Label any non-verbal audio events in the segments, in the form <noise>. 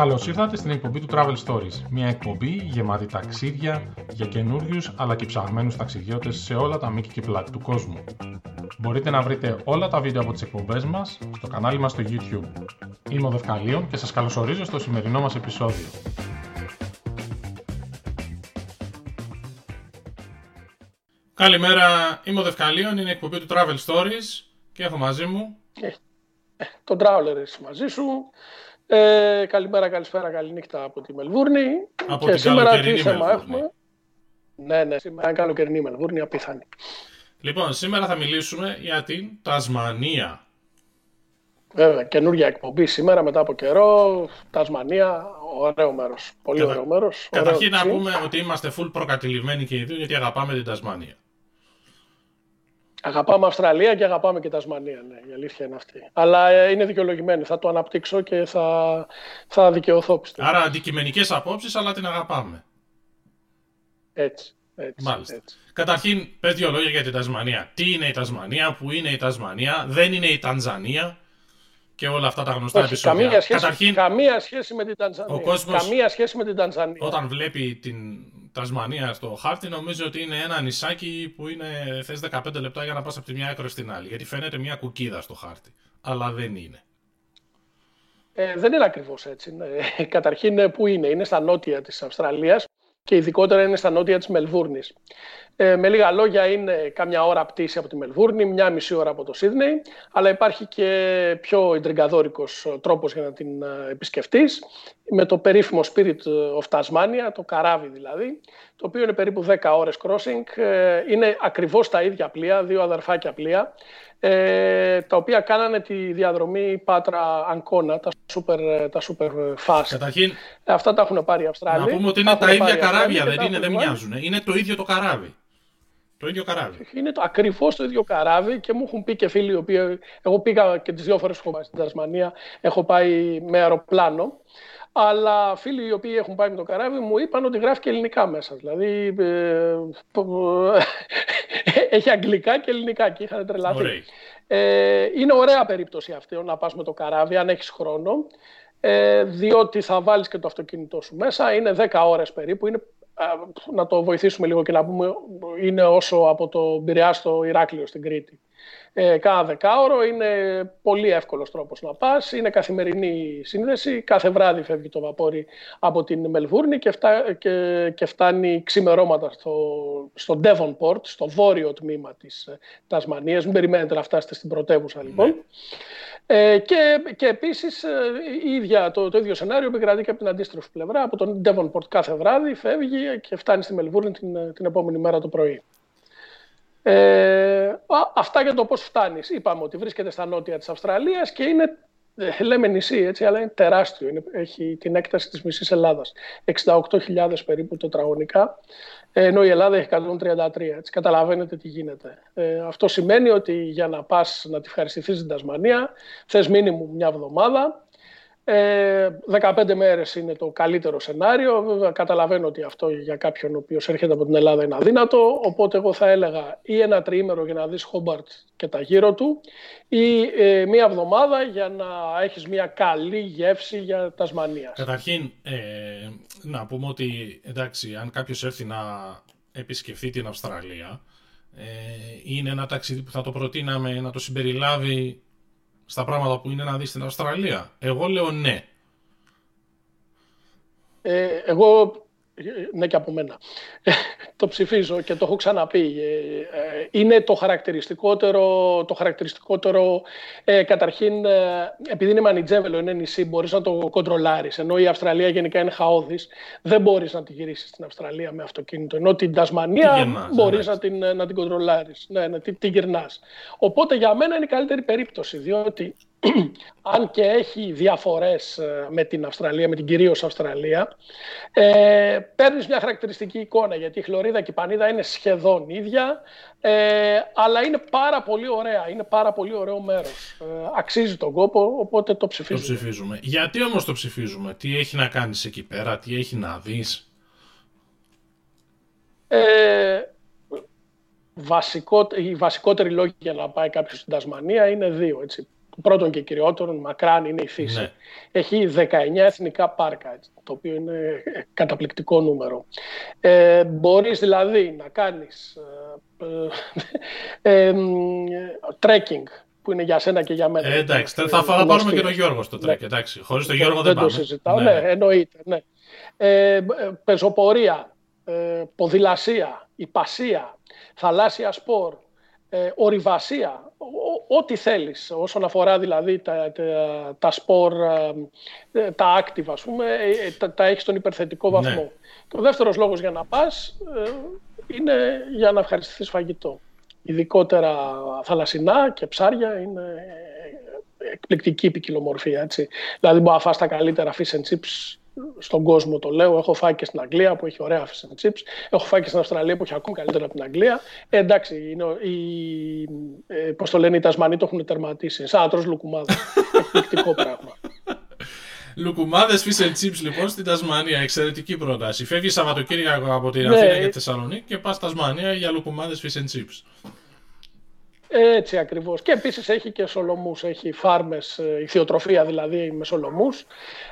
Καλώς ήρθατε στην εκπομπή του Travel Stories. Μια εκπομπή γεμάτη ταξίδια για καινούριους αλλά και ψαγμένους ταξιδιώτες σε όλα τα μήκη και πλάτη του κόσμου. Μπορείτε να βρείτε όλα τα βίντεο από τις εκπομπές μας στο κανάλι μας στο YouTube. Είμαι ο Δευκαλίων και σας καλωσορίζω στο σημερινό μας επεισόδιο. Καλημέρα, είμαι ο Δευκαλίων, είναι η εκπομπή του Travel Stories και έχω μαζί μου... Ε, ε, τον Traveler μαζί σου. Ε, καλημέρα, καλησπέρα, καληνύχτα από τη Μελβούρνη. Από και την σήμερα τι θέμα έχουμε; Ναι, ναι, σήμερα είναι καλοκαιρινή Μελβούρνη, απίθανη. Λοιπόν, σήμερα θα μιλήσουμε για την Τασμανία. Βέβαια, καινούργια εκπομπή σήμερα μετά από καιρό. Τασμανία, ωραίο μέρος. Πολύ Κατα... ωραίο μέρος. Καταρχήν να πούμε ότι είμαστε full προκατηλημένοι και οι δύο γιατί αγαπάμε την Τασμανία. Αγαπάμε Αυστραλία και αγαπάμε και Τασμανία, ναι, η αλήθεια είναι αυτή. Αλλά ε, είναι δικαιολογημένη, θα το αναπτύξω και θα, θα δικαιωθώ πιστεύω. Άρα αντικειμενικές απόψεις, αλλά την αγαπάμε. Έτσι. Έτσι, Μάλιστα. Έτσι. Καταρχήν, πες δύο λόγια για την Τασμανία. Τι είναι η Τασμανία, πού είναι η Τασμανία, δεν είναι η Τανζανία και όλα αυτά τα γνωστά Όχι, επεισόδια. Καμία σχέση, Καταρχήν, καμία σχέση με την Τανζανία. Ο κόσμος, καμία σχέση με την Τανζανία. Όταν βλέπει την Τασμανία στο χάρτη, νομίζω ότι είναι ένα νησάκι που είναι, θες 15 λεπτά για να πας από τη μια άκρη στην άλλη. Γιατί φαίνεται μια κουκίδα στο χάρτη. Αλλά δεν είναι. Ε, δεν είναι ακριβώς έτσι. Ναι. <laughs> Καταρχήν, ε, πού είναι; Είναι στα νότια της Αυστραλίας και ειδικότερα είναι στα νότια της Μελβούρνης. Ε, με λίγα λόγια είναι κάμια ώρα πτήση από τη Μελβούρνη, μια μισή ώρα από το Σίδνεϊ, αλλά υπάρχει και πιο ιντριγκαδόρικος τρόπος για να την ε, επισκεφτείς, με το περίφημο Spirit of Tasmania, το καράβι δηλαδή, το οποίο είναι περίπου 10 ώρες crossing. Ε, είναι ακριβώς τα ίδια πλοία, δύο αδερφάκια πλοία, ε, τα οποία κάνανε τη διαδρομή Πάτρα-Αγκώνα, τα super, τα super fast. Καταρχήν, Αυτά τα έχουν πάρει οι Αυστράλοι. Να πούμε ότι είναι τα, τα ίδια καράβια, δεν, είναι, δεν μοιάζουν. Είναι το ίδιο το καράβι. Το ίδιο καράβι. Είναι το, ακριβώς το ίδιο καράβι και μου έχουν πει και φίλοι οι οποίοι. Εγώ πήγα και τις δύο φορές που έχω πάει στην Τασμανία, έχω πάει με αεροπλάνο. Αλλά φίλοι οι οποίοι έχουν πάει με το καράβι μου είπαν ότι γράφει και ελληνικά μέσα. Δηλαδή ε, <laughs> έχει αγγλικά και ελληνικά και είχαν τρελαθεί. Ε, είναι ωραία περίπτωση αυτή να πας με το καράβι αν έχεις χρόνο. Ε, διότι θα βάλεις και το αυτοκίνητό σου μέσα. Είναι 10 ώρες περίπου. Είναι να το βοηθήσουμε λίγο και να πούμε είναι όσο από το Πειραιά στο Ηράκλειο στην Κρήτη. Ε, κάνα δεκάωρο είναι πολύ εύκολος τρόπος να πας, είναι καθημερινή σύνδεση, κάθε βράδυ φεύγει το βαπόρι από την Μελβούρνη και, φτά, και, και φτάνει ξημερώματα στο, στο Devonport, στο βόρειο τμήμα της Τασμανίας, μην περιμένετε να φτάσετε στην πρωτεύουσα λοιπόν. Ναι. Ε, και, και επίσης ε, ίδια, το, το ίδιο σενάριο επικρατεί και από την αντίστροφη πλευρά. Από τον Devonport κάθε βράδυ φεύγει και φτάνει στη Μελβούρνη την, την επόμενη μέρα το πρωί. Ε, αυτά για το πώς φτάνεις. Είπαμε ότι βρίσκεται στα νότια της Αυστραλίας και είναι, ε, λέμε νησί έτσι, αλλά είναι τεράστιο. Είναι, έχει την έκταση της μισής Ελλάδας. 68.000 περίπου τετραγωνικά ενώ η Ελλάδα έχει 133. Έτσι, καταλαβαίνετε τι γίνεται. Ε, αυτό σημαίνει ότι για να πας να τη ευχαριστηθείς στην Τασμανία θες μήνυμου μια εβδομάδα. Ε, 15 μέρες είναι το καλύτερο σενάριο. Βέβαια καταλαβαίνω ότι αυτό για κάποιον ο οποίος έρχεται από την Ελλάδα είναι αδύνατο. Οπότε εγώ θα έλεγα ή ένα τριήμερο για να δεις Χόμπαρτ και τα γύρω του ή ε, μία εβδομάδα για να έχεις μια καλή γεύση για Τασμανίας. Καταρχήν, ε, να πούμε ότι εντάξει, αν κάποιος έρθει να επισκεφθεί την Αυστραλία, ε, είναι ένα ταξίδι που θα το προτείναμε να το συμπεριλάβει στα πράγματα που είναι να δεις στην Αυστραλία. Εγώ λέω ναι. Ε, εγώ ναι και από μένα. <laughs> το ψηφίζω και το έχω ξαναπεί. Ε, ε, είναι το χαρακτηριστικότερο, το χαρακτηριστικότερο ε, καταρχήν, επειδή είναι μανιτζέβελο, είναι νησί, μπορείς να το κοντρολάρεις. Ενώ η Αυστραλία γενικά είναι χαόδης, δεν μπορείς να τη γυρίσεις στην Αυστραλία με αυτοκίνητο. Ενώ την Τασμανία μπορείς να την, να την κοντρολάρεις, ναι, ναι, την, την γυρνάς. Οπότε για μένα είναι η καλύτερη περίπτωση, διότι <clears throat> αν και έχει διαφορές ε, με την Αυστραλία, με την κυρίως Αυστραλία, ε, παίρνεις μια χαρακτηριστική εικόνα, γιατί η Χλωρίδα και η Πανίδα είναι σχεδόν ίδια, ε, αλλά είναι πάρα πολύ ωραία, είναι πάρα πολύ ωραίο μέρος. Ε, αξίζει τον κόπο, οπότε το ψηφίζουμε. Το ψηφίζουμε. Γιατί όμως το ψηφίζουμε, τι έχει να κάνεις εκεί πέρα, τι έχει να δεις; Ε, βασικό, οι βασικότεροι λόγοι για να πάει κάποιος στην Τασμανία είναι δύο. Έτσι πρώτων και κυριότερων, μακράν είναι η φύση. Ναι. Έχει 19 εθνικά πάρκα, το οποίο είναι καταπληκτικό νούμερο. Ε, μπορείς δηλαδή να κάνεις ε, ε, trekking, που είναι για σένα και για μένα. Ε, εντάξει, θα, θα, πάρουμε και τον Γιώργο στο trek, ναι. εντάξει. Χωρίς τον Γιώργο δεν, δεν πάμε. Το συζητάω, ναι, ναι εννοείται. Ναι. Ε, πεζοπορία, ε, ποδηλασία, ιππασία, θαλάσσια σπορ, ε, ορειβασία, ό,τι θέλεις όσον αφορά δηλαδή τα, τα, τα σπορ, ε, τα active ας πούμε, ε, τα, τα έχεις στον υπερθετικό βαθμό. Ναι. Και ο δεύτερος λόγος για να πας είναι για να ευχαριστηθείς φαγητό. Ειδικότερα θαλασσινά και ψάρια είναι εκπληκτική ποικιλομορφία. Έτσι. Δηλαδή μπορεί να φας τα καλύτερα fish and chips στον κόσμο το λέω. Έχω φάει και στην Αγγλία που έχει ωραία fish and chips. Έχω φάει και στην Αυστραλία που έχει ακόμη καλύτερα από την Αγγλία. Ε, εντάξει, είναι, η, ε, πώς το λένε, οι Τασμανοί το έχουν τερματίσει. Σαν να τρως λουκουμάδα. <laughs> Εκπληκτικό πράγμα. Λουκουμάδες fish and chips λοιπόν στην Τασμανία. Εξαιρετική πρόταση. Φεύγεις Σαββατοκύριακο από την ναι. Αθήνα και τη Θεσσαλονίκη και πας Τασμανία για λουκουμάδες fish and chips. Έτσι ακριβώς. Και επίσης έχει και σολομούς, έχει φάρμες, ε, ηθιοτροφία δηλαδή με σολομούς,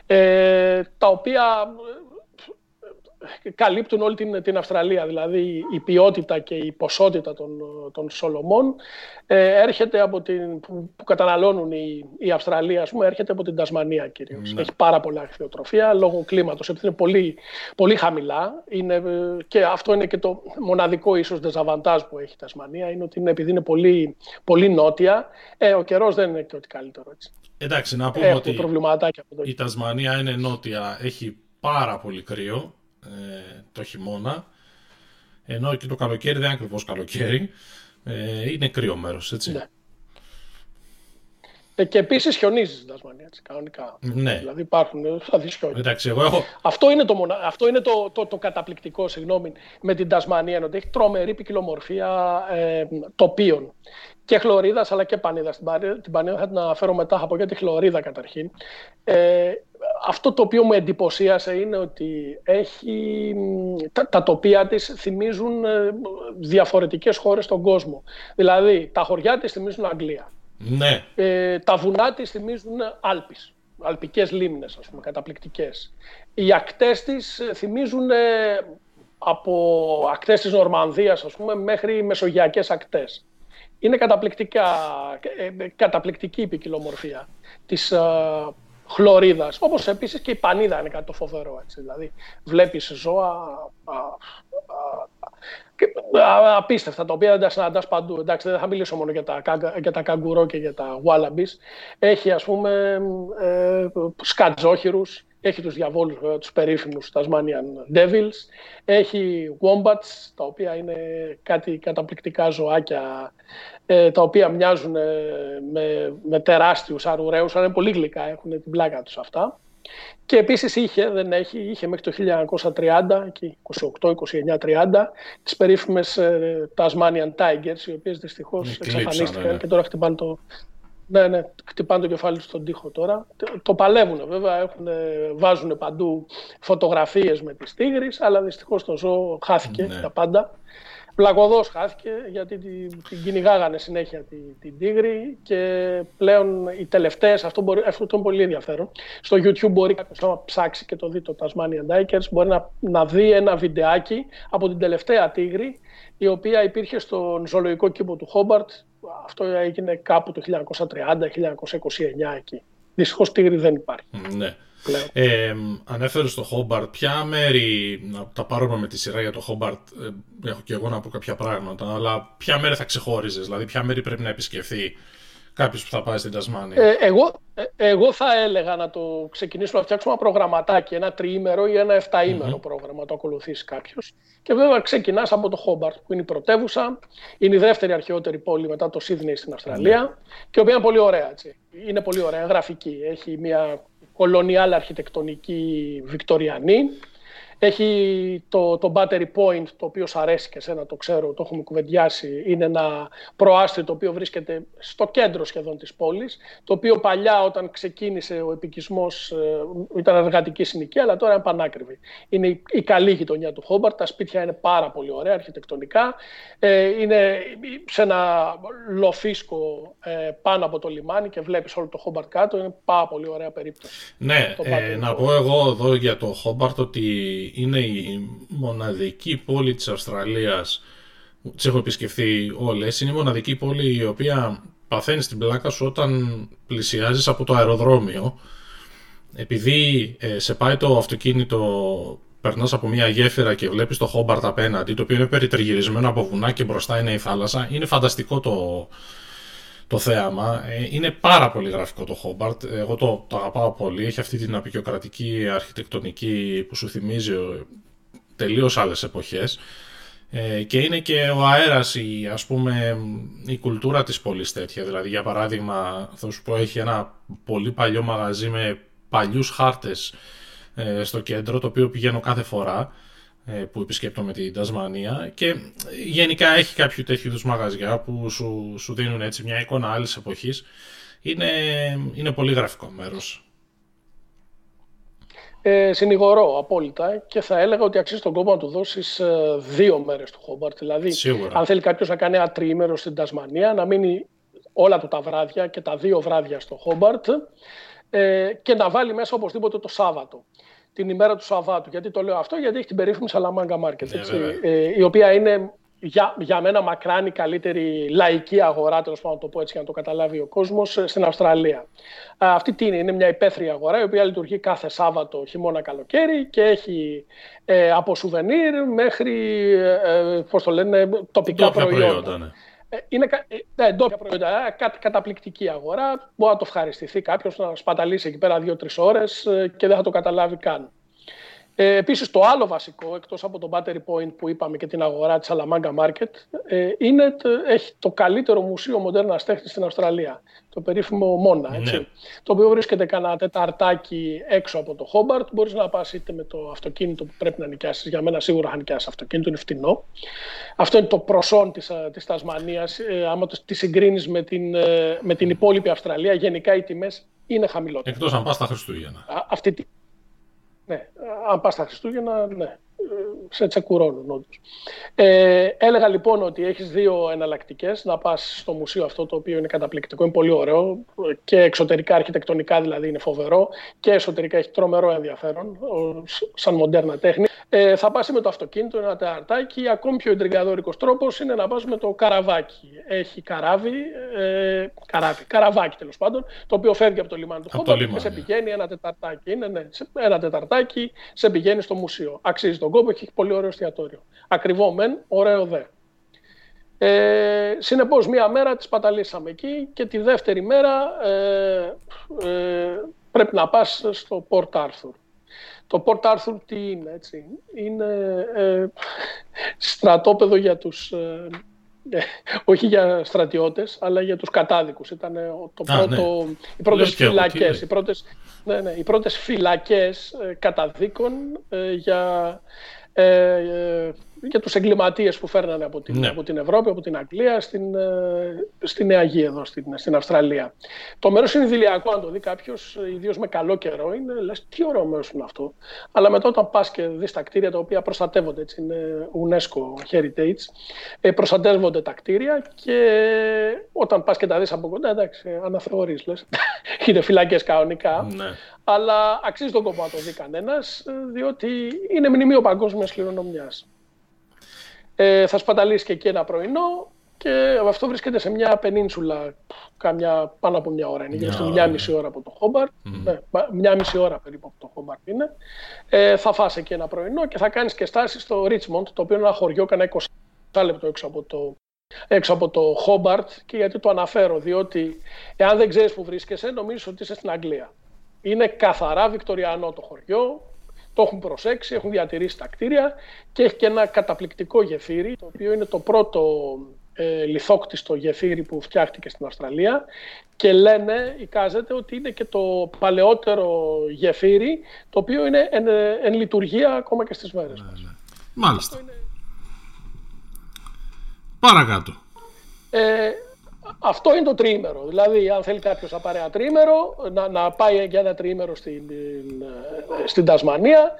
ε, τα οποία καλύπτουν όλη την, την Αυστραλία. Δηλαδή η ποιότητα και η ποσότητα των, των Σολομών ε, έρχεται από την, που, που καταναλώνουν οι, οι Αυστραλοί, ας πούμε, έρχεται από την Τασμανία κυρίως. Ναι. Έχει πάρα πολλά αξιοτροφία λόγω κλίματος, επειδή είναι πολύ, πολύ χαμηλά. Είναι, ε, και αυτό είναι και το μοναδικό ίσως δεζαβαντάζ που έχει η Τασμανία, είναι ότι είναι, επειδή είναι πολύ, πολύ νότια, ε, ο καιρός δεν είναι και ό,τι καλύτερο. Έτσι. Εντάξει, να πούμε ότι η Τασμανία είναι νότια, έχει πάρα πολύ κρύο ε, το χειμώνα, ενώ και το καλοκαίρι δεν είναι ακριβώς καλοκαίρι, ε, είναι κρύο μέρος, έτσι. Ναι. Ε, και επίσης χιονίζεις στην Τασμανία, έτσι, κανονικά. Ναι. Δηλαδή υπάρχουν, θα δεις χιόνια. Εντάξει, εγώ έχω... Αυτό είναι, το, μονα... Αυτό είναι το, το, το, καταπληκτικό, συγγνώμη, με την Τασμανία, ότι έχει τρομερή ποικιλομορφία ε, τοπίων. Και χλωρίδας αλλά και πανίδας. Την πανίδα θα την αναφέρω μετά, θα πω για τη χλωρίδα καταρχήν. Ε, αυτό το οποίο μου εντυπωσίασε είναι ότι έχει, τα, τα τοπία της θυμίζουν ε, διαφορετικές χώρες στον κόσμο. Δηλαδή, τα χωριά της θυμίζουν Αγγλία. Ναι. Ε, τα βουνά της θυμίζουν Άλπεις. Αλπικές λίμνες, ας πούμε, καταπληκτικές. Οι ακτές της θυμίζουν ε, από ακτές της Νορμανδίας, ας πούμε, μέχρι μεσογειακές ακτές. Είναι καταπληκτικά, καταπληκτική η ποικιλομορφία της χλωρίδας. Όπως επίσης και η πανίδα είναι κάτι το φοβερό. Έτσι. Δηλαδή, βλέπεις ζώα α, α, απίστευτα, τα οποία δεν τα συναντάς παντού. Εντάξει, δεν θα μιλήσω μόνο για τα, για τα καγκουρό και για τα wallabies. Έχει, ας πούμε, ε, σκατζόχυρους, έχει τους διαβόλους, βέβαια, τους περίφημους Tasmanian Devils. Έχει wombats, τα οποία είναι κάτι καταπληκτικά ζωάκια, ε, τα οποία μοιάζουν ε, με, με τεράστιους αρουραίους, αλλά είναι πολύ γλυκά, έχουν την πλάκα τους αυτά. Και επίσης είχε, δεν έχει, είχε μέχρι το 1930, εκεί 28, 29, 30, τις περίφημες ε, Tasmanian Tigers, οι οποίες δυστυχώς εξαφανίστηκαν ναι. και τώρα χτυπάνε το, ναι, ναι, χτυπάνε το κεφάλι τους στον τοίχο τώρα. Το παλεύουν βέβαια, έχουν, βάζουν παντού φωτογραφίες με τις τίγρεις, αλλά δυστυχώς το ζώο χάθηκε ναι. τα πάντα. Πλακοδός χάθηκε γιατί την, την κυνηγάγανε συνέχεια την, την τίγρη και πλέον οι τελευταίες, αυτό, μπορεί, αυτό είναι πολύ ενδιαφέρον, στο YouTube μπορεί κάποιος να ψάξει και το δει το Tasmanian Dikers, μπορεί να, να δει ένα βιντεάκι από την τελευταία τίγρη η οποία υπήρχε στον ζωολογικό κήπο του Χόμπαρτ αυτό έγινε κάπου το 1930-1929 εκεί. Δυστυχώς τίγρη δεν υπάρχει. Ναι. Ε, ανέφερε στο Χόμπαρτ, ποια μέρη, να τα πάρουμε με τη σειρά για το Χόμπαρτ, ε, έχω και εγώ να πω κάποια πράγματα, αλλά ποια μέρη θα ξεχώριζες, δηλαδή ποια μέρη πρέπει να επισκεφθεί κάποιος που θα πάει στην Τασμάνια; Ε, εγώ, ε, εγώ θα έλεγα να το ξεκινήσουμε να φτιάξουμε ένα προγραμματάκι, ένα τριήμερο ή ένα εφταήμερο πρόγραμμα, το ακολουθήσει κάποιος. Και βέβαια ξεκινάς από το Χόμπαρτ, που είναι η πρωτεύουσα, είναι η δεύτερη αρχαιότερη πόλη μετά το Σίδνεϊ στην αυστραλια και η οποία είναι πολύ ωραία. Έτσι. Είναι πολύ ωραία, γραφική. Έχει μια κολονιάλ αρχιτεκτονική βικτοριανή. Έχει το, το battery point, το οποίο σου αρέσει και εσένα, το ξέρω, το έχουμε κουβεντιάσει. Είναι ένα προάστιο το οποίο βρίσκεται στο κέντρο σχεδόν της πόλης, το οποίο παλιά όταν ξεκίνησε ο επικισμός ε, ήταν εργατική συνοικία, αλλά τώρα είναι πανάκριβη. Είναι η, η καλή γειτονιά του Χόμπαρτ, τα σπίτια είναι πάρα πολύ ωραία αρχιτεκτονικά. Ε, είναι σε ένα λοφίσκο ε, πάνω από το λιμάνι και βλέπεις όλο το Χόμπαρτ κάτω, είναι πάρα πολύ ωραία περίπτωση. Ναι, ε, να πω εγώ εδώ για το Χόμπαρτ ότι είναι η μοναδική πόλη της Αυστραλίας τις έχω επισκεφθεί όλες, είναι η μοναδική πόλη η οποία παθαίνει την πλάκα σου όταν πλησιάζεις από το αεροδρόμιο. Επειδή ε, σε πάει το αυτοκίνητο περνάς από μια γέφυρα και βλέπεις το Χόμπαρτ απέναντι το οποίο είναι περιτριγυρισμένο από βουνά και μπροστά είναι η θάλασσα είναι φανταστικό το, το θέαμα. Ε, είναι πάρα πολύ γραφικό το Χόμπαρτ. Εγώ το, το αγαπάω πολύ. Έχει αυτή την απεικιοκρατική αρχιτεκτονική που σου θυμίζει τελείως άλλες εποχές. Ε, και είναι και ο αέρας, η, ας πούμε, η κουλτούρα της πόλης τέτοια. Δηλαδή, για παράδειγμα, θα σου πω, έχει ένα πολύ παλιό μαγαζί με παλιούς χάρτες ε, στο κέντρο, το οποίο πηγαίνω κάθε φορά ε, που επισκέπτομαι την Τασμανία και γενικά έχει κάποιο τέτοιου είδους μαγαζιά που σου, σου δίνουν έτσι μια εικόνα άλλης εποχής. Είναι, είναι πολύ γραφικό μέρος. Ε, συνηγορώ απόλυτα και θα έλεγα ότι αξίζει τον κόμμα να του δώσεις ε, δύο μέρες του Χόμπαρτ. Δηλαδή, αν θέλει κάποιος να κάνει ένα τρίμερο στην Τασμανία, να μείνει όλα του τα βράδια και τα δύο βράδια στο Χόμπαρτ ε, και να βάλει μέσα οπωσδήποτε το Σάββατο. Την ημέρα του Σαββάτου. Γιατί το λέω αυτό, γιατί έχει την περίφημη Σαλαμάγκα Μάρκετ. ε, η οποία είναι για, για μένα μακράν η καλύτερη λαϊκή αγορά, τέλος πάντων να το πω έτσι για να το καταλάβει ο κόσμος, ε, στην Αυστραλία. Αυτή τι είναι, είναι μια υπαίθρια αγορά η οποία λειτουργεί κάθε Σάββατο, χειμώνα, καλοκαίρι και έχει ε, από σουβενίρ μέχρι, ε, πώς το λένε, τοπικά προϊόντα. προϊόντα ναι. Ε, είναι ναι, ντόπια προϊόντα, καταπληκτική αγορά. Μπορεί να το ευχαριστηθεί κάποιος να σπαταλήσει εκεί πέρα δύο-τρεις ώρες και δεν θα το καταλάβει καν. Ε, Επίσης, το άλλο βασικό, εκτός από το Battery Point που είπαμε και την αγορά της Alamanga Market, ε, είναι το, έχει το καλύτερο μουσείο μοντέρνας τέχνης στην Αυστραλία. Το περίφημο Μόνα. Έτσι, ναι. Το οποίο βρίσκεται κανένα τεταρτάκι έξω από το Χόμπαρτ. Μπορείς να πας είτε με το αυτοκίνητο που πρέπει να νοικιάσεις. Για μένα σίγουρα θα νοικιάσεις αυτοκίνητο, είναι φτηνό. Αυτό είναι το προσόν της της Τασμανίας. Ε, άμα το, τη συγκρίνεις με την, ε, με την υπόλοιπη Αυστραλία, γενικά οι τιμές είναι χαμηλότερες. Εκτός αν πας στα Χριστούγεννα. αυτή, ναι, αν πας στα Χριστούγεννα, ναι, σε τσεκουρώνουν όντως. Ε, έλεγα λοιπόν ότι έχεις δύο εναλλακτικές να πας στο μουσείο αυτό το οποίο είναι καταπληκτικό, είναι πολύ ωραίο και εξωτερικά αρχιτεκτονικά δηλαδή είναι φοβερό και εσωτερικά έχει τρομερό ενδιαφέρον σαν μοντέρνα τέχνη. Ε, θα πας με το αυτοκίνητο, ένα τεαρτάκι, ακόμη πιο εντριγκαδόρικος τρόπος είναι να πας με το καραβάκι. Έχει καράβι, ε, καράβι, καραβάκι τέλος πάντων, το οποίο φεύγει από το λιμάνι του Χόμπαρτ και σε πηγαίνει ένα τεταρτάκι. Είναι, ναι, ένα τεταρτάκι, σε πηγαίνει στο μουσείο. Αξίζει τον κόπο, έχει πολύ ωραίο εστιατόριο. Ακριβό μεν, ωραίο δε. Ε, συνεπώς μία μέρα τη παταλήσαμε εκεί και τη δεύτερη μέρα ε, ε, πρέπει να πας στο Port Arthur. Το Port Arthur τι είναι, έτσι; Είναι ε, στρατόπεδο για τους, ε, ε, όχι για στρατιώτες, αλλά για τους κατάδικους. Ήταν το πρώτο, ναι. οι πρώτες φυλακές, οι πρώτες, ναι, ναι, οι πρώτες φυλακές καταδίκων για για τους εγκληματίες που φέρνανε από την, ναι. από την Ευρώπη, από την Αγγλία, στην, ε, στη Νέα Γη εδώ, στην, στην Αυστραλία. Το μέρος είναι ιδηλιακό, αν το δει κάποιος, ιδίως με καλό καιρό, είναι λες τι ωραίο μέρος είναι αυτό. Αλλά μετά όταν πας και δεις τα κτίρια τα οποία προστατεύονται, έτσι είναι UNESCO Heritage, ε, προστατεύονται τα κτίρια και όταν πας και τα δεις από κοντά, εντάξει, αναθεωρείς λες. <laughs> είναι φυλακές κανονικά. Ναι. Αλλά αξίζει τον κόπο να το δει κανένας, διότι είναι μνημείο παγκόσμιας κληρονομιάς. Ε, θα σπαταλήσει και εκεί ένα πρωινό και αυτό βρίσκεται σε μια πενίνσουλα, κάμια πάνω από μια ώρα. Είναι, yeah, μια μισή ώρα από το Χόμπαρτ, ναι, μια μισή ώρα περίπου από το Χόμπαρτ είναι. Ε, θα φας εκεί ένα πρωινό και θα κάνεις και στάση στο Ρίτσμοντ, το οποίο είναι ένα χωριό κανένα 20 λεπτό έξω από το έξω από το Χόμπαρτ. Και γιατί το αναφέρω, διότι εάν δεν ξέρεις που βρίσκεσαι, νομίζεις ότι είσαι στην Αγγλία. Είναι καθαρά βικτοριανό το χωριό, το έχουν προσέξει, έχουν διατηρήσει τα κτίρια και έχει και ένα καταπληκτικό γεφύρι, το οποίο είναι το πρώτο ε, λιθόκτιστο γεφύρι που φτιάχτηκε στην Αυστραλία και λένε, εικάζεται, ότι είναι και το παλαιότερο γεφύρι το οποίο είναι εν, εν λειτουργία ακόμα και στις μέρες μας. Ναι, ναι. Μάλιστα. Παρακάτω. Ε, αυτό είναι το τρίμερο. Δηλαδή, αν θέλει κάποιος να πάρει ένα τρίμερο, να, να πάει για ένα τρίμερο στην, στην Τασμανία,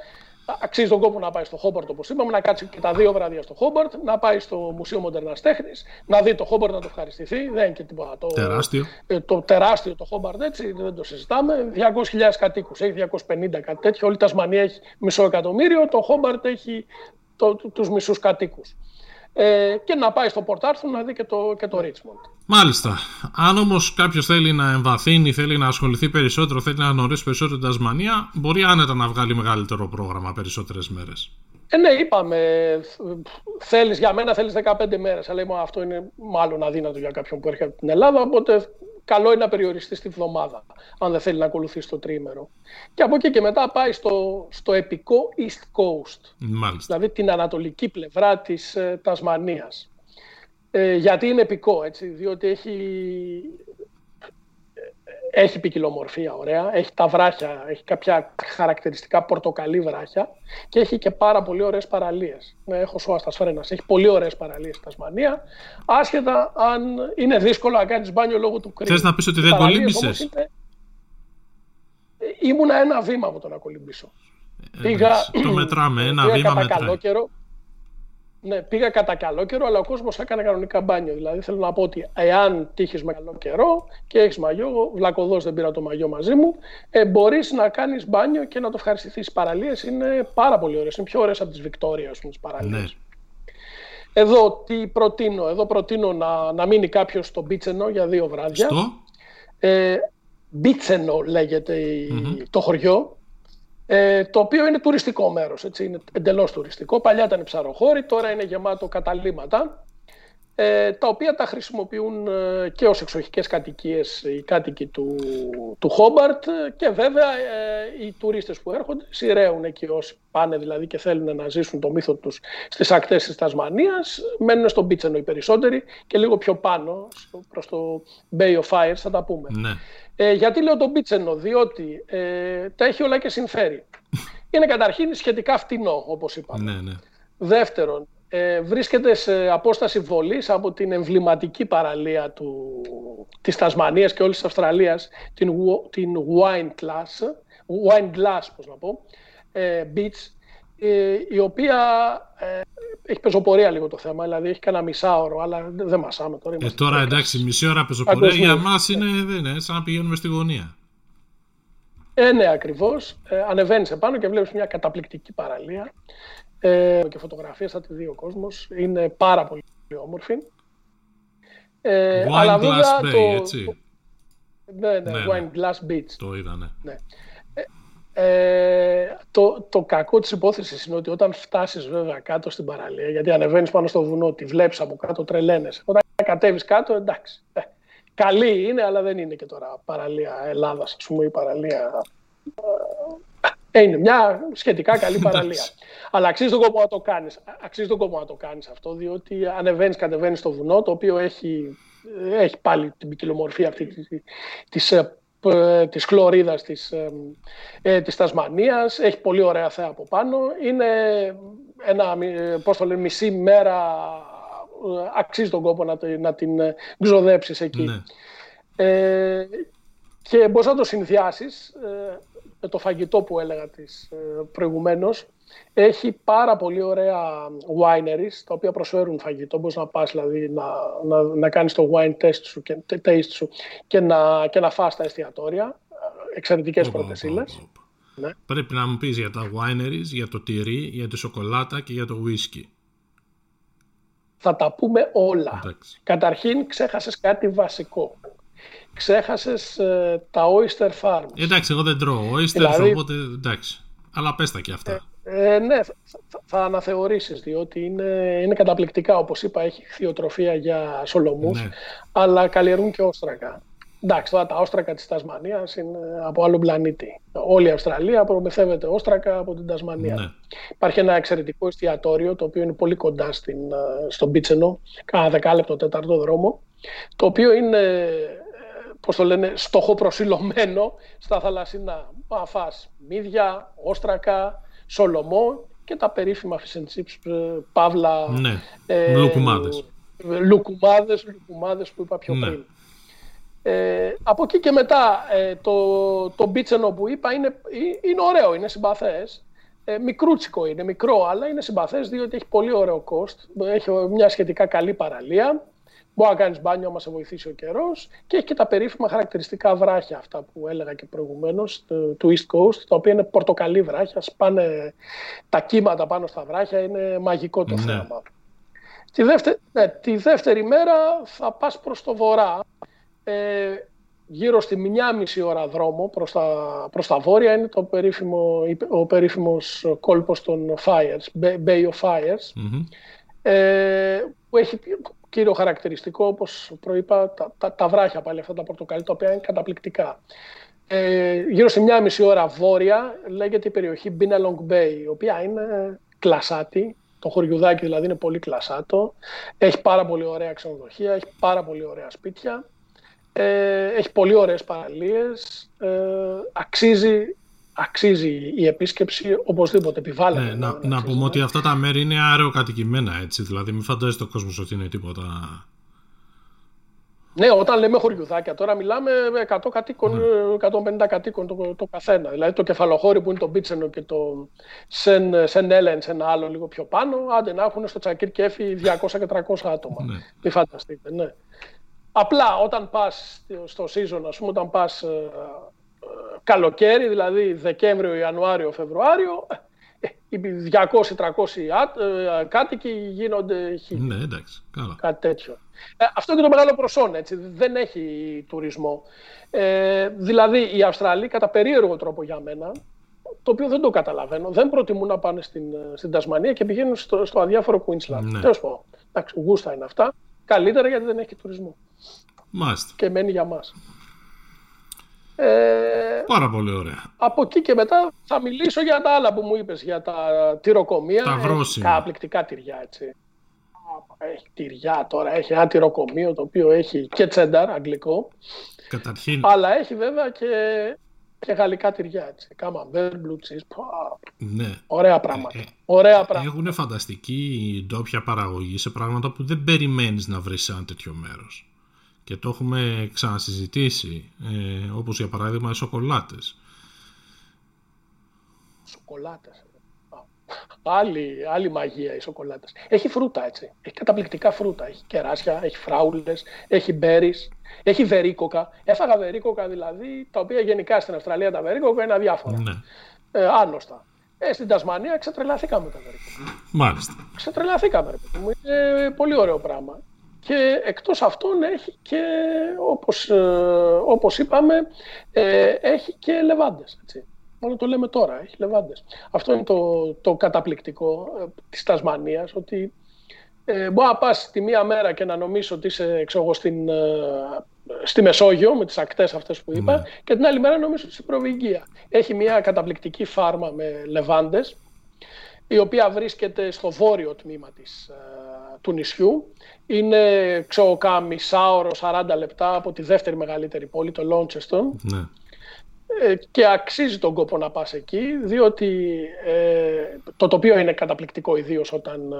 αξίζει τον κόπο να πάει στο Χόμπαρτ, όπως είπαμε, να κάτσει και τα δύο βράδια στο Χόμπαρτ, να πάει στο Μουσείο Μοντερνάς Τέχνης, να δει το Χόμπαρτ να το ευχαριστηθεί. Δεν είναι και τίποτα. Το τεράστιο. Ε, το τεράστιο το Χόμπαρτ, έτσι, δεν το συζητάμε. 200.000 κατοίκους, έχει 250 κάτι τέτοιο. Όλη η Τασμανία έχει μισό εκατομμύριο. Το Χόμπαρτ έχει το, τους μισούς κατοίκους ε, και να πάει στο Πορτάρθουν να δει και το, και το Richmond. Μάλιστα. Αν όμως κάποιος θέλει να εμβαθύνει, θέλει να ασχοληθεί περισσότερο, θέλει να γνωρίσει περισσότερο την Τασμανία, μπορεί άνετα να βγάλει μεγαλύτερο πρόγραμμα περισσότερες μέρες. Ε, ναι, είπαμε. Θέλεις, για μένα θέλεις 15 μέρες. Αλλά αυτό είναι μάλλον αδύνατο για κάποιον που έρχεται από την Ελλάδα. Οπότε καλό είναι να περιοριστείς στη βδομάδα, αν δεν θέλει να ακολουθήσει το τρίμερο. Και από εκεί και μετά πάει στο, στο επικό East Coast, Μάλιστα. δηλαδή την ανατολική πλευρά της ε, Τασμανίας. Ε, γιατί είναι επικό, έτσι, διότι έχει έχει ποικιλομορφία, ωραία. Έχει τα βράχια, έχει κάποια χαρακτηριστικά πορτοκαλί βράχια και έχει και πάρα πολύ ωραίες παραλίες. Ναι, έχω σώα στα σφαίρενα. Έχει πολύ ωραίες παραλίες στη Τασμανία. Άσχετα αν είναι δύσκολο να κάνεις μπάνιο λόγω του κρύου. Θες να πεις ότι δεν κολύμπησες; Ήμουνα ένα βήμα από το να κολυμπήσω. Ε, Πήγα... Το μετράμε, <clears throat> ένα βήμα μετράμε. Ναι, πήγα κατά καλό καιρό, αλλά ο κόσμος έκανε κανονικά μπάνιο. Δηλαδή θέλω να πω ότι εάν τύχεις με καλό καιρό και έχεις μαγιό, βλακοδό δεν πήρα το μαγιό μαζί μου, ε, μπορείς να κάνεις μπάνιο και να το ευχαριστηθείς. Οι παραλίες είναι πάρα πολύ ωραίες. Είναι πιο ωραίες από τις Βικτόριας, ας πούμε, τις παραλίες. Ναι. Εδώ τι προτείνω; Εδώ προτείνω να, να μείνει κάποιος στο Μπίτσενο για δύο βράδια. Στο; Ε, Μπίτσενο λέγεται το χωριό. Ε, το οποίο είναι τουριστικό μέρος, έτσι, είναι εντελώς τουριστικό. Παλιά ήταν ψαροχώρη, τώρα είναι γεμάτο καταλήμματα, ε, τα οποία τα χρησιμοποιούν ε, και ως εξοχικές κατοικίες οι κάτοικοι του, του Χόμπαρτ και βέβαια ε, οι τουρίστες που έρχονται σειραίουν εκεί όσοι πάνε δηλαδή και θέλουν να ζήσουν το μύθο τους στις ακτές της Τασμανίας, μένουν στον Πίτσενο οι περισσότεροι και λίγο πιο πάνω προς το Bay of Fires θα τα πούμε. Ναι. Ε, γιατί λέω τον Πίτσενο, διότι ε, τα έχει όλα και συμφέρει. Είναι καταρχήν σχετικά φτηνό, όπως είπαμε. Ναι, ναι. Δεύτερον, ε, βρίσκεται σε απόσταση βολής από την εμβληματική παραλία του, της Τασμανίας και όλης της Αυστραλίας, την, την Wine Glass, Wine Glass, πώς να πω, ε, Beach, ε, η οποία ε, έχει πεζοπορία λίγο το θέμα, δηλαδή έχει κανένα μισάωρο, αλλά δεν μασάμε τώρα. Ε, τώρα εντάξει, μισή ώρα πεζοπορία για μας είναι, δεν είναι σαν να πηγαίνουμε στη γωνία. Ε, ναι, ακριβώς. Ε, Ανεβαίνεις επάνω και βλέπεις μια καταπληκτική παραλία. Ε, και φωτογραφίες θα τη δει ο κόσμος. Είναι πάρα πολύ όμορφη. Ε, Wine αλλά Glass Bay, το... έτσι. Ναι, ναι, ναι, ναι, Wine Glass Beach. Το είδα, ναι. ναι. Ε, το, το κακό της υπόθεσης είναι ότι όταν φτάσεις βέβαια κάτω στην παραλία, γιατί ανεβαίνεις πάνω στο βουνό, τη βλέπεις από κάτω, τρελαίνεσαι. Όταν κατέβεις κάτω, εντάξει. Ε, καλή είναι, αλλά δεν είναι και τώρα παραλία Ελλάδας, ας πούμε, η παραλία... Ε, είναι μια σχετικά καλή παραλία. αλλά αξίζει τον κόπο να το κάνεις. Αξίζει τον κόπο να το κάνεις αυτό, διότι ανεβαίνεις, κατεβαίνεις στο βουνό, το οποίο έχει, έχει πάλι την ποικιλομορφία αυτή της ε, της χλωρίδας της, ε, ε, της Τασμανίας. Έχει πολύ ωραία θέα από πάνω. Είναι ένα, πώς το λένε, μισή μέρα αξίζει τον κόπο να, να την ξοδέψεις εκεί. Ναι. Ε, και μπορείς να το συνδυάσεις με το φαγητό που έλεγα της, προηγουμένως έχει πάρα πολύ ωραία wineries τα οποία προσφέρουν φαγητό. Μπορείς να πας δηλαδή να, να, να κάνεις το wine test σου και, taste σου και να, και να φας τα εστιατόρια. Εξαιρετικές πρώτες Ναι. Πρέπει να μου πεις για τα wineries, για το τυρί, για τη σοκολάτα και για το whisky. Θα τα πούμε όλα. Καταρχήν ξέχασες κάτι βασικό. Ξέχασες ε, τα oyster farms. Εντάξει, εγώ δεν τρώω oyster, δηλαδή... οπότε εντάξει. Αλλά πες τα και αυτά. Ε, ε, ναι, θα, θα αναθεωρήσεις, διότι είναι, είναι καταπληκτικά. Όπως είπα, έχει χθιοτροφία για σολομούς, ναι. αλλά καλλιεργούν και όστρακα. Εντάξει, τώρα τα όστρακα της Τασμανίας είναι από άλλο πλανήτη. Όλη η Αυστραλία προμηθεύεται όστρακα από την Τασμανία. Ναι. Υπάρχει ένα εξαιρετικό εστιατόριο, το οποίο είναι πολύ κοντά στην, στον Πίτσενο, κάνα δεκάλεπτο τέταρτο δρόμο, το οποίο είναι, πώς το λένε, στοχοπροσιλωμένο στα θαλασσινά. Αφάς μύδια, όστρακα, σολομό και τα περίφημα fish and chips, ε, παύλα... Ναι, ε, λουκουμάδες. Λουκουμάδες, λουκουμάδες που είπα πιο ναι. πριν. Ε, από εκεί και μετά ε, το, το μπίτσενο που είπα είναι, είναι ωραίο, είναι συμπαθές. Ε, μικρούτσικο είναι, μικρό, αλλά είναι συμπαθές διότι έχει πολύ ωραίο cost. Έχει μια σχετικά καλή παραλία. Μπορεί να κάνεις μπάνιο άμα σε βοηθήσει ο καιρός και έχει και τα περίφημα χαρακτηριστικά βράχια αυτά που έλεγα και προηγουμένως του East Coast, τα οποία είναι πορτοκαλί βράχια. Σπάνε τα κύματα πάνω στα βράχια, είναι μαγικό το ναι. θέμα. Τη δεύτερη, ναι, τη δεύτερη μέρα θα πας προς το βορρά ε, γύρω στη μια μισή ώρα δρόμο προς τα, προς τα βόρεια είναι το περίφημο, ο περίφημος κόλπος των Fires, Bay of Fires, ε, που έχει κύριο χαρακτηριστικό, όπως προείπα, τα, τα, τα βράχια πάλι αυτά τα πορτοκαλί, τα οποία είναι καταπληκτικά. Ε, γύρω στη μια μισή ώρα βόρεια λέγεται η περιοχή Binalong Bay, η οποία είναι κλασάτη, το χωριουδάκι δηλαδή είναι πολύ κλασάτο, έχει πάρα πολύ ωραία ξενοδοχεία, έχει πάρα πολύ ωραία σπίτια ε, έχει πολύ ωραίες παραλίες. Ε, αξίζει, αξίζει η επίσκεψη οπωσδήποτε επιβάλλεται. Ναι, να, να πούμε ότι αυτά τα μέρη είναι αεροκατοικημένα έτσι. Δηλαδή μην φαντάζεστε ο κόσμος ότι είναι τίποτα... Ναι, όταν λέμε χωριουδάκια, τώρα μιλάμε 100 κατοίκων, ναι. 150 κατοίκων το, το καθένα. Δηλαδή το κεφαλοχώρι που είναι το Μπίτσενο και το Σεν, Σεν Έλεν, σε ένα άλλο λίγο πιο πάνω, άντε να έχουν στο Τσακίρ Κέφι 200 και 300 άτομα. Ναι. Μην φανταστείτε, ναι. Απλά όταν πας στο season, ας πούμε, όταν πας ε, ε, καλοκαίρι, δηλαδή Δεκέμβριο, Ιανουάριο, Φεβρουάριο, 200-300 ε, κάτοικοι γίνονται χίλιοι. Ναι, εντάξει, καλά. Κάτι τέτοιο. αυτό είναι το μεγάλο προσόν, έτσι, δεν έχει τουρισμό. Ε, δηλαδή, οι Αυστραλοί, κατά περίεργο τρόπο για μένα, το οποίο δεν το καταλαβαίνω, δεν προτιμούν να πάνε στην, στην Τασμανία και πηγαίνουν στο, στο αδιάφορο Queensland. Ναι. Τέλος πω, εντάξει, γούστα είναι αυτά. Καλύτερα γιατί δεν έχει τουρισμό. Μάλιστα. Και μένει για μας. Ε, Πάρα πολύ ωραία. Από εκεί και μετά θα μιλήσω για τα άλλα που μου είπες, για τα τυροκομεία. Τα βρόσιμα. Καπληκτικά τυριά, έτσι. Έχει τυριά τώρα, έχει ένα τυροκομείο το οποίο έχει και τσένταρ, αγγλικό. Καταρχήν. Αλλά έχει βέβαια και, και γαλλικά τυριά, έτσι. Καμαμπέρ, blue cheese, ναι. Ωραία πράγματα. Ε, ε, ωραία πράγματα. Έχουν φανταστική ντόπια παραγωγή σε πράγματα που δεν περιμένεις να βρεις σε ένα τέτοιο μέρος και το έχουμε ξανασυζητήσει, ε, όπως για παράδειγμα οι σοκολάτες. Σοκολάτες. Άλλη, άλλη μαγεία οι σοκολάτες. Έχει φρούτα έτσι. Έχει καταπληκτικά φρούτα. Έχει κεράσια, έχει φράουλες, έχει μπέρις, έχει βερίκοκα. Έφαγα βερίκοκα δηλαδή, τα οποία γενικά στην Αυστραλία τα βερίκοκα είναι αδιάφορα. Ναι. Ε, άνοστα. Ε, στην Τασμανία ξετρελαθήκαμε τα βερίκοκα. Μάλιστα. Ξετρελαθήκαμε. Ρε, είναι πολύ ωραίο πράγμα. Και εκτός αυτών έχει και, όπως, ε, όπως είπαμε, ε, έχει και λεβάντες. Έτσι. Μόνο το λέμε τώρα, έχει λεβάντες. Αυτό είναι το, το καταπληκτικό ε, της Τασμανίας, ότι ε, μπορεί να πας τη μία μέρα και να νομίσεις ότι είσαι ξέρω, στην, στη Μεσόγειο με τις ακτές αυτές που είπα ναι. και την άλλη μέρα νομίσεις ότι είσαι στην Προβυγγία. Έχει μια καταπληκτική φάρμα με λεβάντες η οποία βρίσκεται στο βόρειο τμήμα της, του νησιού είναι ξέρω κάνα μισάωρο, 40 λεπτά από τη δεύτερη μεγαλύτερη πόλη, το Λόντσεστον. Ναι. Ε, και αξίζει τον κόπο να πας εκεί, διότι ε, το τοπίο είναι καταπληκτικό ιδίως όταν ε,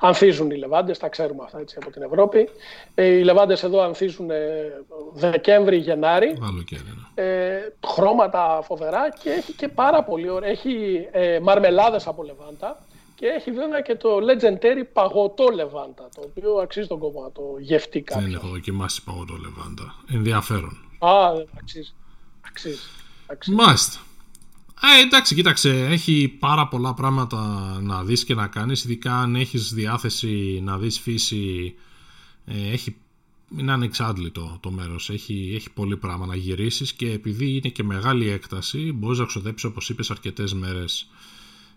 ανθίζουν οι λεβάντες, τα ξέρουμε αυτά έτσι από την Ευρώπη. Ε, οι λεβάντες εδώ ανθίζουν Δεκέμβρη, Γενάρη, ναι. ε, χρώματα φοβερά και έχει και πάρα πολύ ωραία, έχει μαρμελάδες από λεβάντα και έχει βέβαια και το legendary παγωτό λεβάντα, το οποίο αξίζει τον κόπο να το γευτεί κάποιος. Δεν έχω δοκιμάσει παγωτό λεβάντα. Ενδιαφέρον. Α, δεν αξίζει. Αξίζει. Αξίζει. Μάλιστα. Ε, εντάξει, κοίταξε, έχει πάρα πολλά πράγματα να δεις και να κάνεις, ειδικά αν έχεις διάθεση να δεις φύση, ε, έχει, είναι ανεξάντλητο το μέρος, έχει, έχει πολύ πράγμα να γυρίσεις και επειδή είναι και μεγάλη έκταση, μπορείς να ξοδέψεις όπως είπες αρκετές μέρες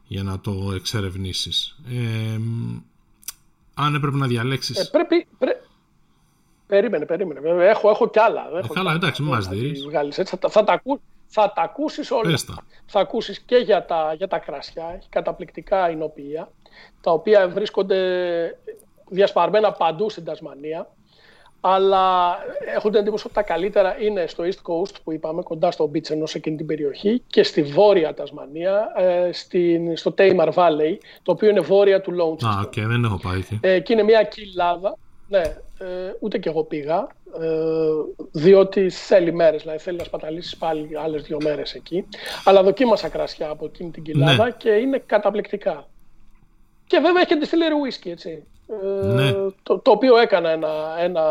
για να το εξερευνήσεις. Ε, αν έπρεπε να διαλέξεις... Ε, πρέπει, πρέ... Περίμενε, περίμενε. Βέβαια, έχω, έχω κι άλλα. Ε, έχω καλά, εντάξει, μην μας δεις. Θα, θα, θα, τα, θα τα ακούσεις όλα. Θα ακούσεις και για τα, για τα κρασιά. Έχει καταπληκτικά εινοποιία, τα οποία βρίσκονται διασπαρμένα παντού στην Τασμανία. Αλλά έχω την εντύπωση ότι τα καλύτερα είναι στο East Coast που είπαμε, κοντά στο Beach ενώ σε εκείνη την περιοχή και στη βόρεια Τασμανία, ε, στην, στο Tamar Valley, το οποίο είναι βόρεια του Launceston. Α, okay, δεν έχω πάει εκεί. Ε, και είναι μια κοιλάδα, ναι, ε, ούτε κι εγώ πήγα, ε, διότι θέλει μέρες, δηλαδή θέλει να σπαταλήσεις πάλι άλλες δύο μέρες εκεί. Αλλά δοκίμασα κρασιά από εκείνη την κοιλάδα ναι. και είναι καταπληκτικά. Και βέβαια έχει και τη στήλερη whisky, έτσι. Ναι. το, το οποίο έκανα ένα, ένα,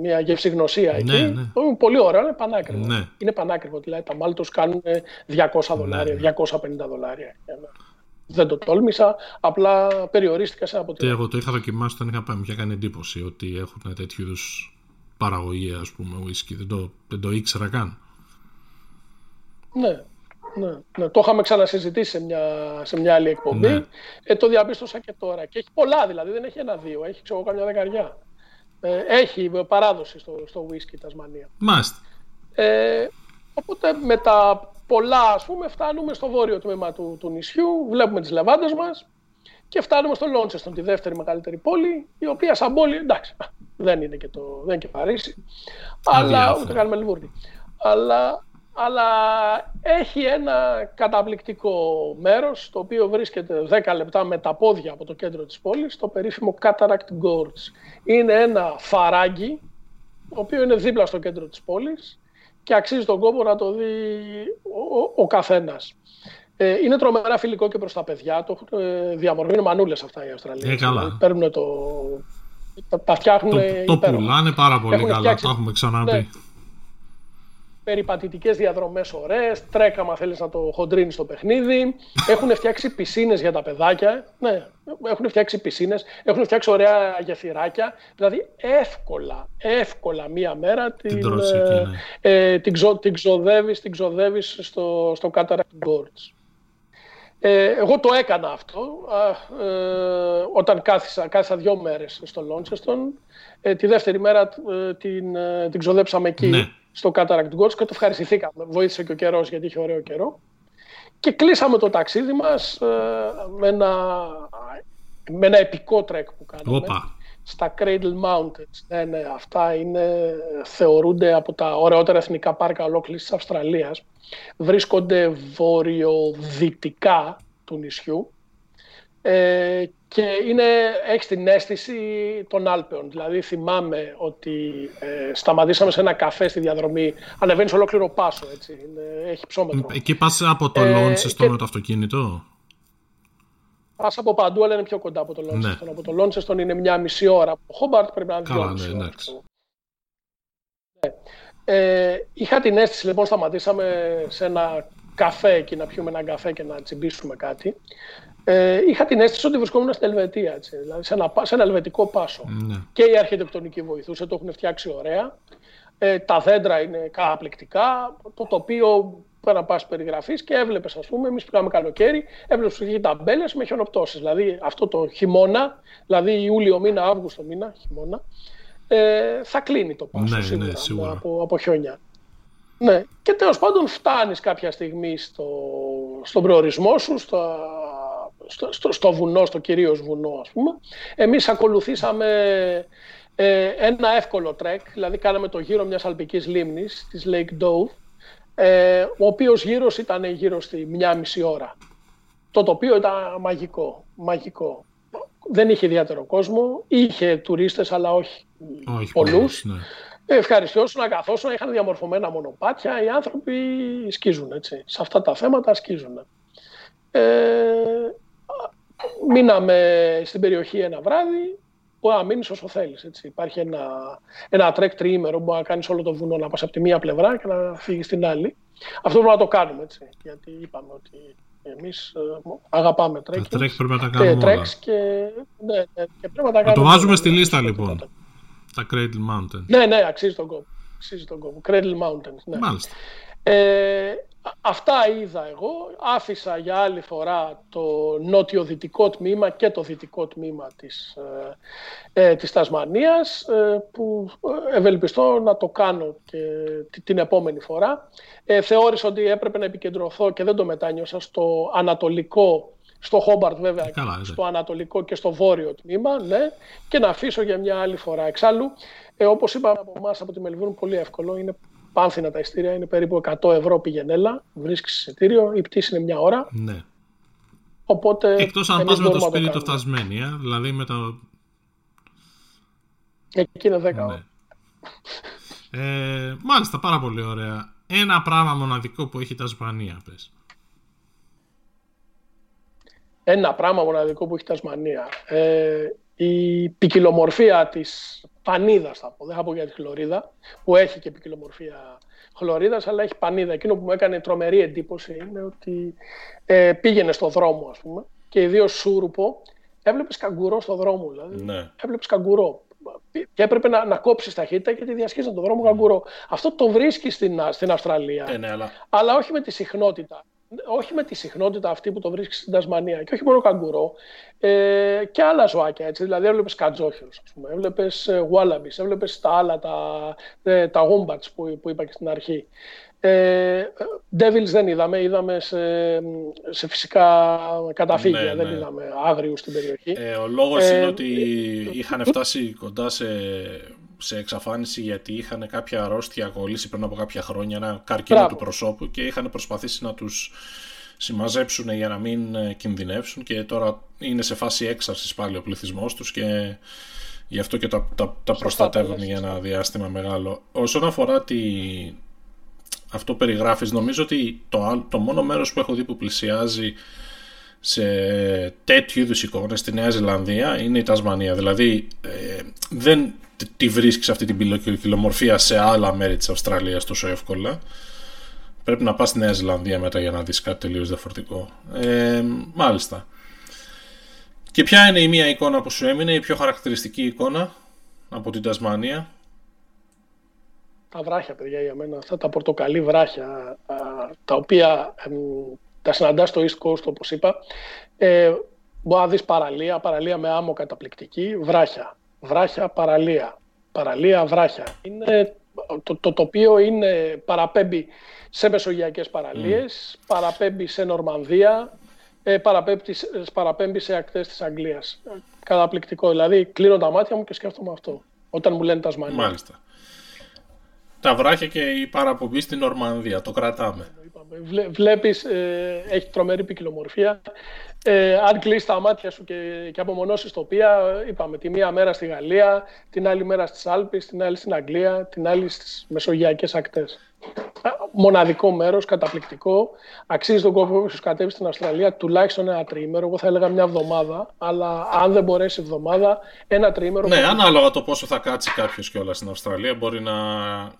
μια γευσηγνωσία ναι, εκεί. Ναι. Πολύ ωραίο, είναι πανάκριβο. Ναι. Είναι πανάκριβο, δηλαδή τα μάλ τους κάνουν 200 δολάρια, 250 δολάρια. Δεν το τόλμησα, απλά περιορίστηκα σε αποτέλεσμα. Εγώ το είχα δοκιμάσει όταν είχα πάει, μου είχε κάνει εντύπωση ότι έχουν τέτοιου είδους παραγωγή, ας πούμε, whisky. Δεν το, δεν το ήξερα καν. Ναι, ναι, ναι, το είχαμε ξανασυζητήσει σε μια, σε μια άλλη εκπομπή. Ναι. Ε, το διαπίστωσα και τώρα. Και έχει πολλά δηλαδή, δεν έχει ένα-δύο, έχει ξέρω καμιά δεκαριά. Ε, έχει παράδοση στο, στο whisky Τασμανία. Μάλιστα. Ε, οπότε με τα πολλά, ας πούμε, φτάνουμε στο βόρειο τμήμα του, του νησιού, βλέπουμε τις λεβάντες μας και φτάνουμε στο Λόντσεστον, τη δεύτερη μεγαλύτερη πόλη, η οποία σαν πόλη, εντάξει, δεν είναι και, το, δεν είναι και Παρίσι, αλλά ούτε κάνουμε Λιβούρνη. Αλλά αλλά έχει ένα καταπληκτικό μέρος το οποίο βρίσκεται 10 λεπτά με τα πόδια από το κέντρο της πόλης, το περίφημο Cataract Gorge. Είναι ένα φαράγγι, το οποίο είναι δίπλα στο κέντρο της πόλης και αξίζει τον κόπο να το δει ο, ο, καθένας. Ε, είναι τρομερά φιλικό και προς τα παιδιά, το ε, διαμορφώνουν μανούλες αυτά οι Αυστραλίες. Ε, καλά. Παίρνουν το... Τα, τα φτιάχνουν Το, το πουλάνε πάρα πολύ καλά, φτιάξει... το έχουμε ξαναδεί. Ναι περιπατητικές διαδρομές ωραίες, τρέκα θέλεις να το χοντρίνεις στο παιχνίδι, έχουν φτιάξει πισίνες για τα παιδάκια, ναι, έχουν φτιάξει πισίνες, έχουν φτιάξει ωραία γεφυράκια, δηλαδή εύκολα, εύκολα μία μέρα την, την, ε, ναι. ε, την, ξο, την, ξοδεύεις, την ξοδεύεις στο, στο Cataract Gorge. Ε, εγώ το έκανα αυτό ε, όταν κάθισα, κάθισα δύο μέρες στο Λόντσεστον. Ε, τη δεύτερη μέρα ε, την, ε, την ξοδέψαμε εκεί. Ναι στο Cataract Gorge και το ευχαριστηθήκαμε. Βοήθησε και ο καιρός γιατί είχε ωραίο καιρό. Και κλείσαμε το ταξίδι μας ε, με, ένα, με ένα επικό trek που κάναμε. Οπα. Στα Cradle Mountains. Ναι, ναι, αυτά είναι, θεωρούνται από τα ωραιότερα εθνικά πάρκα ολόκληρης της Αυστραλίας. Βρίσκονται βορειοδυτικά του νησιού ε, και είναι, έχεις την αίσθηση των Άλπεων. Δηλαδή θυμάμαι ότι ε, σταματήσαμε σε ένα καφέ στη διαδρομή, ανεβαίνεις ολόκληρο πάσο, έτσι, είναι, έχει υψόμετρο. Εκεί πας από το ε, Launceston με το αυτοκίνητο; Πας από παντού, αλλά είναι πιο κοντά από το Λόντσεστον. Ναι. Από το Λόντσεστον είναι μια μισή ώρα. Από το Χόμπαρτ πρέπει να είναι δύο μισή ναι, ναι. Ε, είχα την αίσθηση, λοιπόν, σταματήσαμε σε ένα καφέ εκεί να πιούμε ένα καφέ και να τσιμπήσουμε κάτι ε, είχα την αίσθηση ότι βρισκόμουν στην Ελβετία, έτσι, δηλαδή σε ένα, σε ένα ελβετικό πάσο. Ναι. Και η αρχιτεκτονική βοηθούσε, το έχουν φτιάξει ωραία. Ε, τα δέντρα είναι καταπληκτικά. Το τοπίο πέρα να πας περιγραφής και έβλεπες, ας πούμε, εμείς πήγαμε καλοκαίρι, έβλεπες που είχε ταμπέλες με χιονοπτώσεις. Δηλαδή αυτό το χειμώνα, δηλαδή Ιούλιο μήνα, Αύγουστο μήνα, χειμώνα, ε, θα κλείνει το πάσο ναι, σίγουρα, ναι, σίγουρα. Από, από χιόνια. Ναι. Και τέλος πάντων φτάνεις κάποια στιγμή στο, στον προορισμό σου, στο, στο, στο, στο βουνό, στο κυρίως βουνό ας πούμε. Εμείς ακολουθήσαμε ε, ένα εύκολο trek, δηλαδή κάναμε το γύρο μιας αλπικής λίμνης, της Lake Dove, ε, ο οποίος γύρος ήταν γύρω στη μια μισή ώρα. Το τοπίο ήταν μαγικό, μαγικό. Δεν είχε ιδιαίτερο κόσμο, είχε τουρίστες αλλά όχι, όχι πολλούς. Ναι. Ευχαριστιώσουν, αγκαθώσουν, είχαν διαμορφωμένα μονοπάτια, οι άνθρωποι σκίζουν έτσι. Σε αυτά τα θέματα σκίζουν. Ε, Μείναμε στην περιοχή ένα βράδυ, μπορεί να μείνεις όσο θέλεις. Υπάρχει ένα, ένα trek τριήμερο που μπορεί να κάνεις όλο το βουνό, να πας από τη μία πλευρά και να φύγεις στην άλλη. Αυτό πρέπει να το κάνουμε. Έτσι, γιατί είπαμε ότι εμείς ε, αγαπάμε trek. Τα trek πρέπει να τα κάνουμε. Και, όλα. και, ναι, ναι, και πρέπει να τα κάνουμε. το βάζουμε στη λίστα λοιπόν. Τα Cradle Mountain. Ναι, ναι, αξίζει τον κόπο. Αξίζει τον κόπο. Cradle Mountain. Ναι. Μάλιστα. Ε, Αυτά είδα εγώ. Άφησα για άλλη φορά το νότιο-δυτικό τμήμα και το δυτικό τμήμα της, ε, ε της Τασμανίας ε, που ευελπιστώ να το κάνω και την επόμενη φορά. Ε, θεώρησα ότι έπρεπε να επικεντρωθώ και δεν το μετάνιωσα στο ανατολικό στο Χόμπαρτ βέβαια, στο ανατολικό και στο βόρειο τμήμα, ναι, και να αφήσω για μια άλλη φορά. Εξάλλου, ε, όπως είπαμε από εμάς από τη Μελβούρνη, πολύ εύκολο, είναι πάνθυνα τα ειστήρια, είναι περίπου 100 ευρώ πηγενέλα, βρίσκεις εισιτήριο, η πτήση είναι μια ώρα. Ναι. Οπότε, Εκτός αν πας με το σπίτι το φτασμένια, δηλαδή με το... Εκεί είναι 10 ναι. Ε, μάλιστα, πάρα πολύ ωραία. Ένα πράγμα μοναδικό που έχει η Τασμανία, πες. Ένα πράγμα μοναδικό που έχει η Τασμανία. Ε, η ποικιλομορφία της πανίδας, θα πω. Δεν θα πω για τη χλωρίδα, που έχει και ποικιλομορφία χλωρίδας, αλλά έχει πανίδα. Εκείνο που μου έκανε τρομερή εντύπωση είναι ότι ε, πήγαινε στο δρόμο, ας πούμε, και ιδίω Σούρουπο, έβλεπες καγκουρό στο δρόμο. Δηλαδή. Ναι. Έβλεπες καγκουρό. Και έπρεπε να, να κόψεις ταχύτητα γιατί διασχίζει τον δρόμο mm. καγκουρό. Αυτό το βρίσκεις στην, στην Αυστραλία. Ε, ναι, αλλά... αλλά όχι με τη συχνότητα όχι με τη συχνότητα αυτή που το βρίσκεις στην Τασμανία και όχι μόνο καγκουρό, ε, και άλλα ζωάκια. Έτσι. Δηλαδή, έβλεπες κατζόχυρο, έβλεπες γουάλαμπις, έβλεπες τα άλλα, τα, ε, τα που, που είπα και στην αρχή. Ε, Devils δεν είδαμε, είδαμε σε, σε φυσικά καταφύγια, ναι, δεν ναι. είδαμε άγριους στην περιοχή. Ε, ο λόγος ε, είναι ότι είχαν φτάσει κοντά σε σε εξαφάνιση γιατί είχαν κάποια αρρώστια κολλήσει πριν από κάποια χρόνια, ένα καρκίνο του προσώπου και είχαν προσπαθήσει να τους συμμαζέψουν για να μην ε, κινδυνεύσουν και τώρα είναι σε φάση έξαρσης πάλι ο πληθυσμός τους και γι' αυτό και τα, τα, τα προστατεύουν για ένα διάστημα μεγάλο. Όσον αφορά τη... αυτό που περιγράφεις, νομίζω ότι το, το μόνο μέρος που έχω δει που πλησιάζει σε τέτοιου είδους εικόνες στη Νέα Ζηλανδία είναι η Τασμανία. Δηλαδή ε, δεν τη βρίσκεις αυτή την ποικιλομορφία σε άλλα μέρη της Αυστραλίας τόσο εύκολα. Πρέπει να πας στη Νέα Ζηλανδία μετά για να δεις κάτι τελείως διαφορετικό. Ε, μάλιστα. Και ποια είναι η μία εικόνα που σου έμεινε, η πιο χαρακτηριστική εικόνα από την Τασμανία; Τα βράχια, παιδιά, για μένα. Αυτά τα πορτοκαλί βράχια, τα οποία τα συναντάς στο East Coast, όπως είπα. Ε, μπορείς να δεις παραλία, παραλία με άμμο καταπληκτική, βράχια βράχια, παραλία. Παραλία, βράχια. Είναι, το, το τοπίο είναι, παραπέμπει σε μεσογειακές παραλίες, mm. παραπέμπει σε Νορμανδία, ε, παραπέμπει σε ακτές της Αγγλίας. Καταπληκτικό. Δηλαδή, κλείνω τα μάτια μου και σκέφτομαι αυτό. Όταν μου λένε Τασμανία. Μάλιστα. Τα βράχια και η παραπομπή στην Νορμανδία. Το κρατάμε. Βλέπεις, ε, έχει τρομερή ποικιλομορφία. Ε, αν κλείσεις τα μάτια σου και, και απομονώσεις τοπία, είπαμε τη μία μέρα στη Γαλλία, την άλλη μέρα στις Άλπε, την άλλη στην Αγγλία, την άλλη στις μεσογειακές ακτές. Μοναδικό μέρος, καταπληκτικό. Αξίζει τον κόπο που κατέβει στην Αυστραλία τουλάχιστον ένα τρίμερο. Εγώ θα έλεγα μια εβδομάδα, αλλά αν δεν μπορέσει εβδομάδα, ένα τρίμερο. Ναι, ανάλογα το πόσο θα κάτσει κάποιος κιόλας στην Αυστραλία, μπορεί να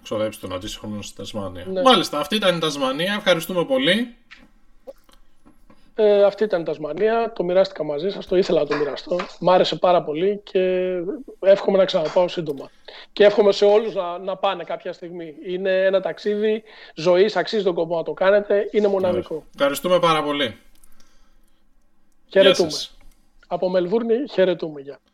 ξοδέψει τον αντίστοιχο στη Τασμανία. Ναι. Μάλιστα, αυτή ήταν η Τασμανία. Ευχαριστούμε πολύ. Ε, αυτή ήταν η Τασμανία, το μοιράστηκα μαζί σας, το ήθελα να το μοιραστώ. Μ' άρεσε πάρα πολύ και εύχομαι να ξαναπάω σύντομα. Και εύχομαι σε όλους να, να πάνε κάποια στιγμή. Είναι ένα ταξίδι ζωής, αξίζει τον κόπο να το κάνετε, είναι μοναδικό. Ευχαριστούμε πάρα πολύ. Χαιρετούμε. Από Μελβούρνη χαιρετούμε. Γεια.